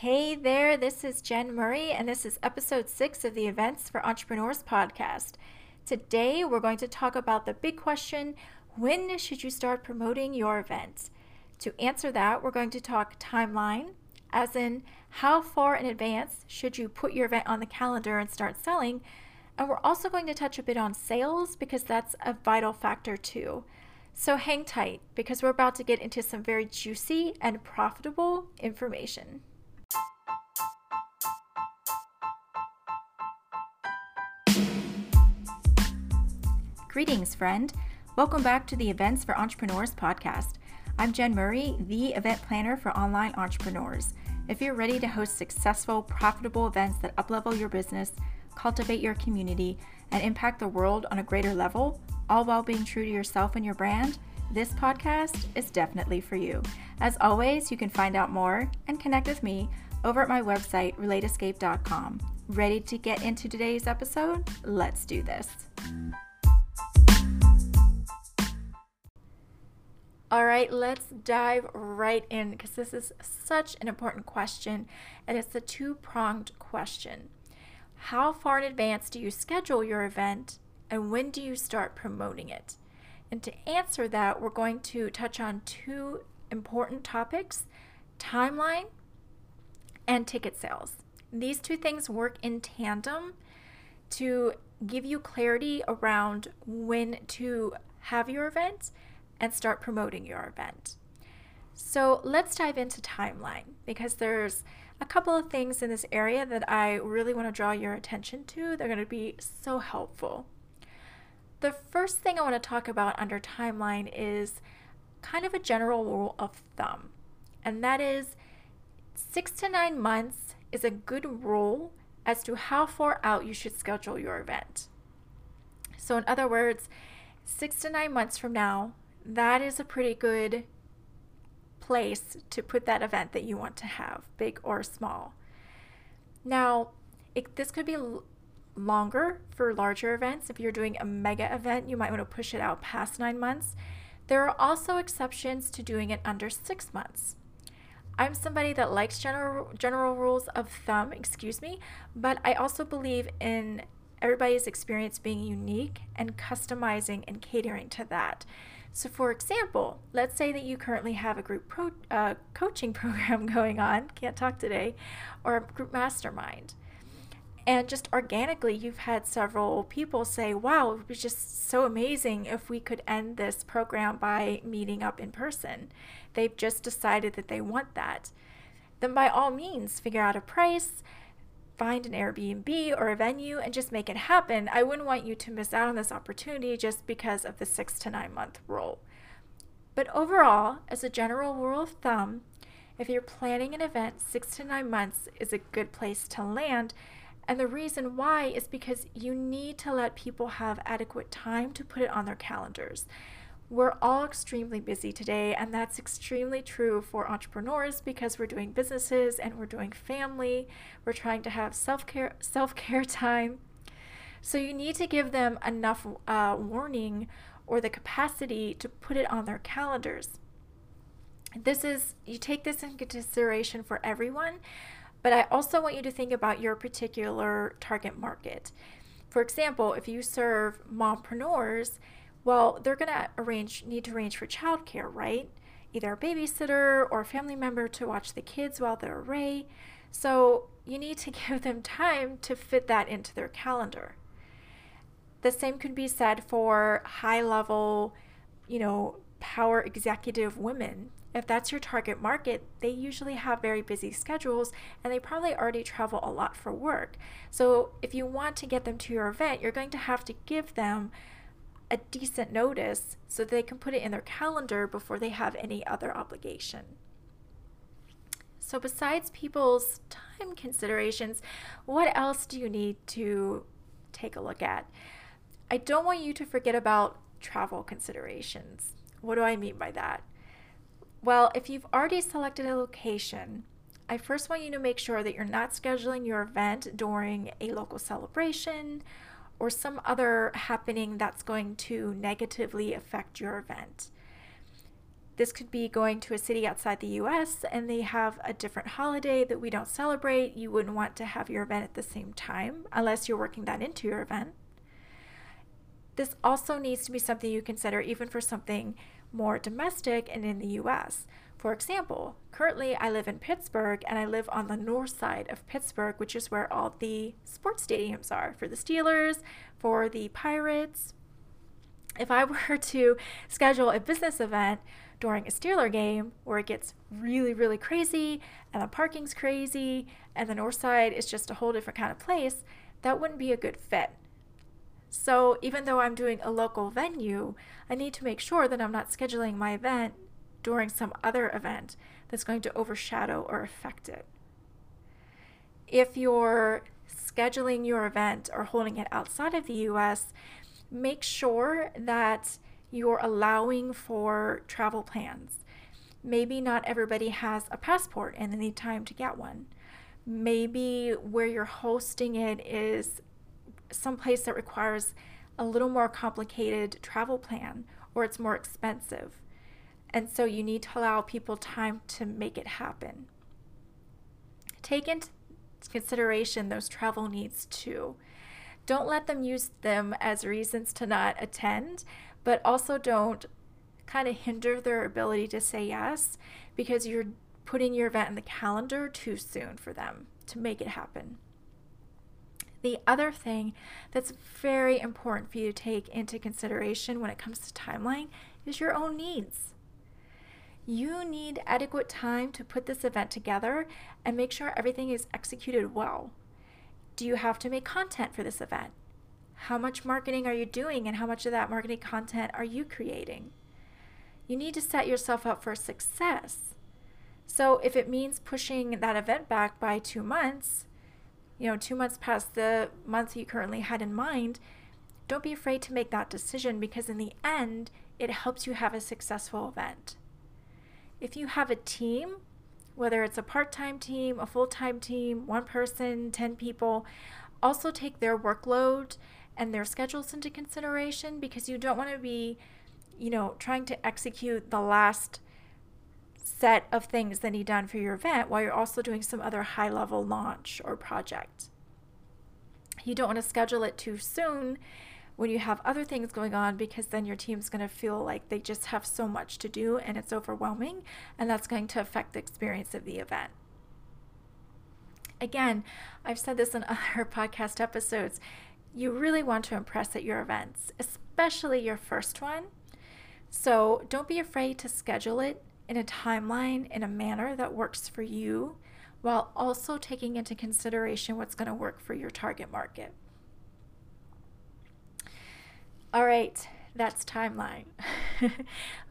Hey there, this is Jen Murray, and this is episode six of the Events for Entrepreneurs podcast. Today, we're going to talk about the big question when should you start promoting your event? To answer that, we're going to talk timeline, as in how far in advance should you put your event on the calendar and start selling. And we're also going to touch a bit on sales because that's a vital factor too. So hang tight because we're about to get into some very juicy and profitable information. Greetings, friend. Welcome back to the Events for Entrepreneurs podcast. I'm Jen Murray, the event planner for online entrepreneurs. If you're ready to host successful, profitable events that uplevel your business, cultivate your community, and impact the world on a greater level, all while being true to yourself and your brand, this podcast is definitely for you. As always, you can find out more and connect with me over at my website, relateescape.com. Ready to get into today's episode? Let's do this. All right, let's dive right in because this is such an important question and it's a two pronged question. How far in advance do you schedule your event and when do you start promoting it? And to answer that, we're going to touch on two important topics timeline and ticket sales. These two things work in tandem to give you clarity around when to have your event and start promoting your event. So let's dive into timeline because there's a couple of things in this area that I really want to draw your attention to. They're going to be so helpful. The first thing I want to talk about under timeline is kind of a general rule of thumb, and that is six to nine months is a good rule as to how far out you should schedule your event. So, in other words, six to nine months from now, that is a pretty good place to put that event that you want to have, big or small. Now, it, this could be l- longer for larger events. If you're doing a mega event, you might want to push it out past nine months. There are also exceptions to doing it under six months. I'm somebody that likes general general rules of thumb, excuse me, but I also believe in everybody's experience being unique and customizing and catering to that. So, for example, let's say that you currently have a group pro, uh, coaching program going on, can't talk today, or a group mastermind. And just organically, you've had several people say, Wow, it would be just so amazing if we could end this program by meeting up in person. They've just decided that they want that. Then, by all means, figure out a price find an Airbnb or a venue and just make it happen. I wouldn't want you to miss out on this opportunity just because of the six to nine month rule. But overall, as a general rule of thumb, if you're planning an event, six to nine months is a good place to land. And the reason why is because you need to let people have adequate time to put it on their calendars. We're all extremely busy today, and that's extremely true for entrepreneurs because we're doing businesses and we're doing family. We're trying to have self care self care time. So you need to give them enough uh, warning or the capacity to put it on their calendars. This is you take this into consideration for everyone, but I also want you to think about your particular target market. For example, if you serve mompreneurs well, they're going to arrange need to arrange for childcare, right? Either a babysitter or a family member to watch the kids while they're away. So you need to give them time to fit that into their calendar. The same could be said for high level, you know, power executive women. If that's your target market, they usually have very busy schedules and they probably already travel a lot for work. So if you want to get them to your event, you're going to have to give them a decent notice so they can put it in their calendar before they have any other obligation. So, besides people's time considerations, what else do you need to take a look at? I don't want you to forget about travel considerations. What do I mean by that? Well, if you've already selected a location, I first want you to make sure that you're not scheduling your event during a local celebration or some other happening that's going to negatively affect your event. This could be going to a city outside the US and they have a different holiday that we don't celebrate. You wouldn't want to have your event at the same time unless you're working that into your event. This also needs to be something you consider even for something more domestic and in the US. For example, currently I live in Pittsburgh and I live on the north side of Pittsburgh, which is where all the sports stadiums are for the Steelers, for the Pirates. If I were to schedule a business event during a Steeler game where it gets really, really crazy and the parking's crazy and the north side is just a whole different kind of place, that wouldn't be a good fit. So even though I'm doing a local venue, I need to make sure that I'm not scheduling my event during some other event that's going to overshadow or affect it. If you're scheduling your event or holding it outside of the US, make sure that you're allowing for travel plans. Maybe not everybody has a passport and they need time to get one. Maybe where you're hosting it is someplace that requires a little more complicated travel plan or it's more expensive. And so you need to allow people time to make it happen. Take into consideration those travel needs too. Don't let them use them as reasons to not attend but also don't kind of hinder their ability to say yes because you're putting your event in the calendar too soon for them to make it happen. The other thing that's very important for you to take into consideration when it comes to timeline is your own needs. You need adequate time to put this event together and make sure everything is executed well. Do you have to make content for this event? How much marketing are you doing and how much of that marketing content are you creating? You need to set yourself up for success. So if it means pushing that event back by two months, you know, two months past the month you currently had in mind, don't be afraid to make that decision because in the end, it helps you have a successful event. If you have a team, whether it's a part time team, a full time team, one person, 10 people, also take their workload and their schedules into consideration because you don't want to be, you know, trying to execute the last set of things that need done for your event while you're also doing some other high level launch or project. You don't want to schedule it too soon when you have other things going on because then your team's going to feel like they just have so much to do and it's overwhelming and that's going to affect the experience of the event. Again, I've said this in other podcast episodes you really want to impress at your events, especially your first one. So don't be afraid to schedule it in a timeline in a manner that works for you while also taking into consideration what's going to work for your target market. All right, that's timeline.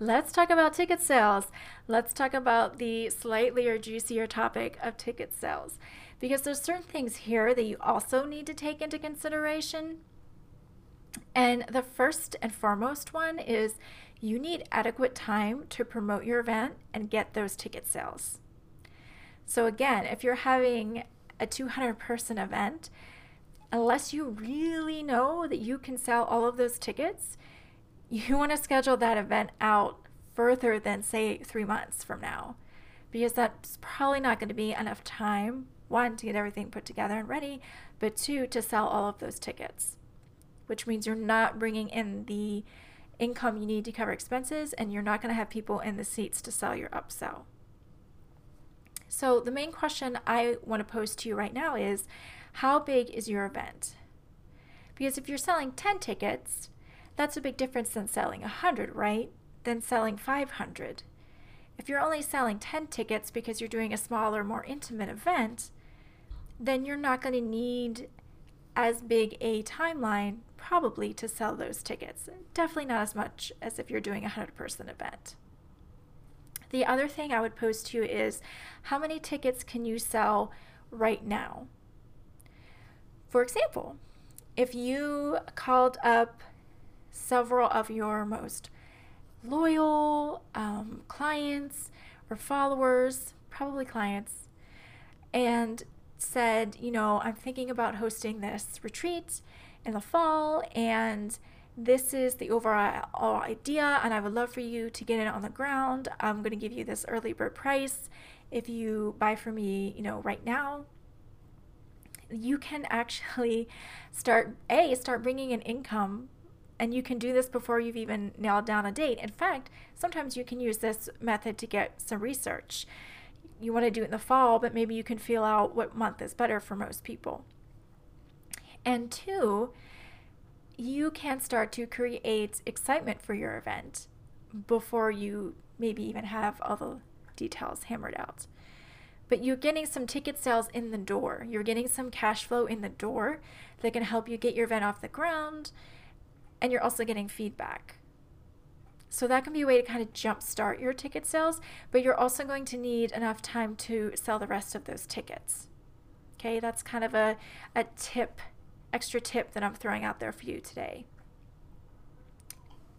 Let's talk about ticket sales. Let's talk about the slightly or juicier topic of ticket sales because there's certain things here that you also need to take into consideration. And the first and foremost one is you need adequate time to promote your event and get those ticket sales. So, again, if you're having a 200 person event, unless you really know that you can sell all of those tickets, you want to schedule that event out further than, say, three months from now, because that's probably not going to be enough time one, to get everything put together and ready, but two, to sell all of those tickets, which means you're not bringing in the income you need to cover expenses and you're not going to have people in the seats to sell your upsell. So, the main question I want to pose to you right now is how big is your event? Because if you're selling 10 tickets, that's a big difference than selling 100, right? Than selling 500. If you're only selling 10 tickets because you're doing a smaller, more intimate event, then you're not going to need as big a timeline probably to sell those tickets. Definitely not as much as if you're doing a 100 person event. The other thing I would pose to you is how many tickets can you sell right now? For example, if you called up several of your most loyal um, clients or followers, probably clients, and said, you know, I'm thinking about hosting this retreat in the fall, and this is the overall idea, and I would love for you to get it on the ground. I'm going to give you this early bird price. If you buy from me, you know, right now, you can actually start a start bringing in income and you can do this before you've even nailed down a date. In fact, sometimes you can use this method to get some research. You want to do it in the fall, but maybe you can feel out what month is better for most people. And two, you can start to create excitement for your event before you maybe even have all the details hammered out. But you're getting some ticket sales in the door. You're getting some cash flow in the door that can help you get your event off the ground and you're also getting feedback. So that can be a way to kind of jumpstart your ticket sales, but you're also going to need enough time to sell the rest of those tickets. Okay, that's kind of a, a tip, extra tip that I'm throwing out there for you today.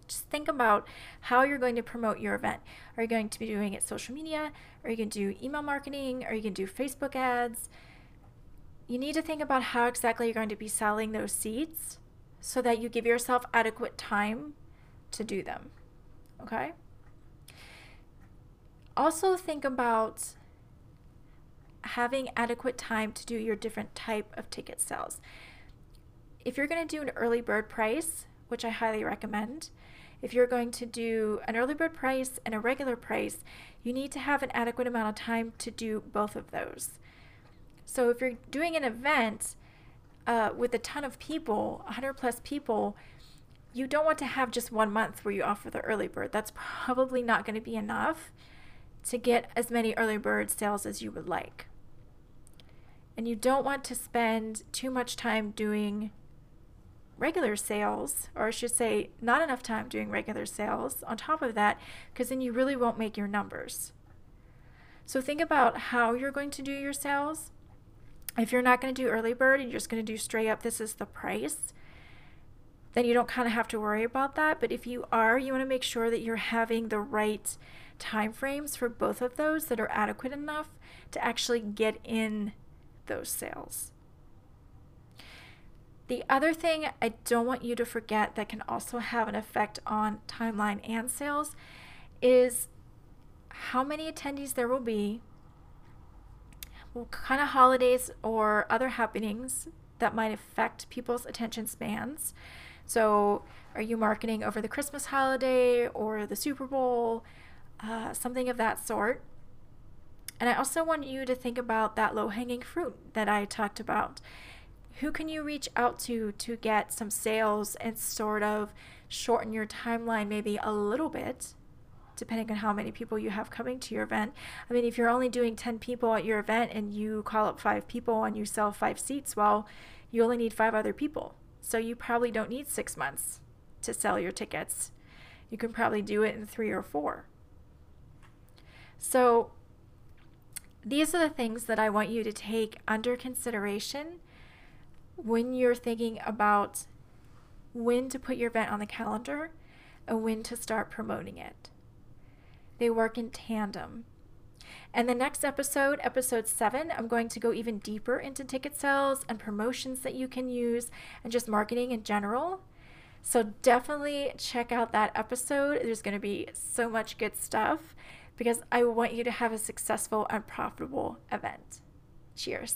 Just think about how you're going to promote your event. Are you going to be doing it social media? Are you going to do email marketing? Are you going to do Facebook ads? You need to think about how exactly you're going to be selling those seats so that you give yourself adequate time to do them. Okay? Also, think about having adequate time to do your different type of ticket sales. If you're going to do an early bird price, which I highly recommend, if you're going to do an early bird price and a regular price, you need to have an adequate amount of time to do both of those. So if you're doing an event uh, with a ton of people, 100 plus people, you don't want to have just one month where you offer the early bird. That's probably not going to be enough to get as many early bird sales as you would like. And you don't want to spend too much time doing regular sales, or I should say, not enough time doing regular sales on top of that, because then you really won't make your numbers. So think about how you're going to do your sales if you're not going to do early bird and you're just going to do straight up, this is the price, then you don't kind of have to worry about that. But if you are, you want to make sure that you're having the right time frames for both of those that are adequate enough to actually get in those sales. The other thing I don't want you to forget that can also have an effect on timeline and sales is how many attendees there will be what kind of holidays or other happenings that might affect people's attention spans. So, are you marketing over the Christmas holiday or the Super Bowl, uh, something of that sort? And I also want you to think about that low hanging fruit that I talked about. Who can you reach out to to get some sales and sort of shorten your timeline maybe a little bit depending on how many people you have coming to your event. I mean, if you're only doing 10 people at your event and you call up five people and you sell five seats, well, you only need five other people. So you probably don't need six months to sell your tickets. You can probably do it in three or four. So these are the things that I want you to take under consideration when you're thinking about when to put your event on the calendar and when to start promoting it. They work in tandem. And the next episode, episode seven, I'm going to go even deeper into ticket sales and promotions that you can use and just marketing in general. So definitely check out that episode. There's going to be so much good stuff because I want you to have a successful and profitable event. Cheers.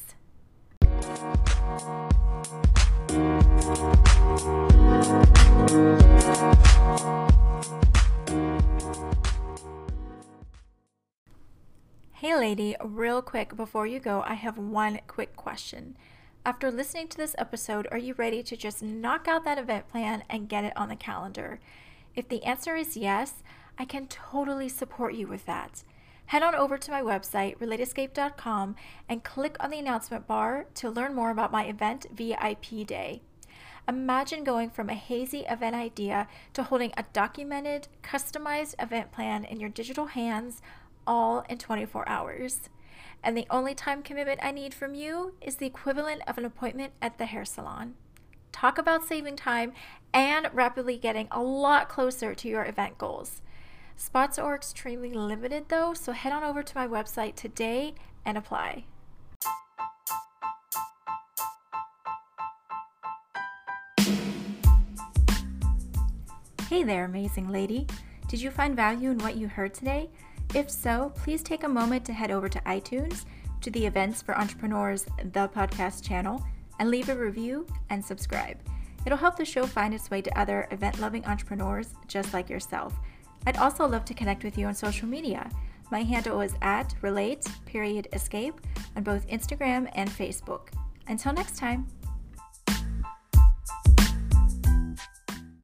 Hey, lady, real quick before you go, I have one quick question. After listening to this episode, are you ready to just knock out that event plan and get it on the calendar? If the answer is yes, I can totally support you with that. Head on over to my website, relateescape.com, and click on the announcement bar to learn more about my event VIP Day. Imagine going from a hazy event idea to holding a documented, customized event plan in your digital hands all in 24 hours. And the only time commitment I need from you is the equivalent of an appointment at the hair salon. Talk about saving time and rapidly getting a lot closer to your event goals. Spots are extremely limited though, so head on over to my website today and apply. Hey there, amazing lady. Did you find value in what you heard today? If so, please take a moment to head over to iTunes, to the Events for Entrepreneurs, the podcast channel, and leave a review and subscribe. It'll help the show find its way to other event loving entrepreneurs just like yourself. I'd also love to connect with you on social media. My handle is at relate period escape on both Instagram and Facebook. Until next time.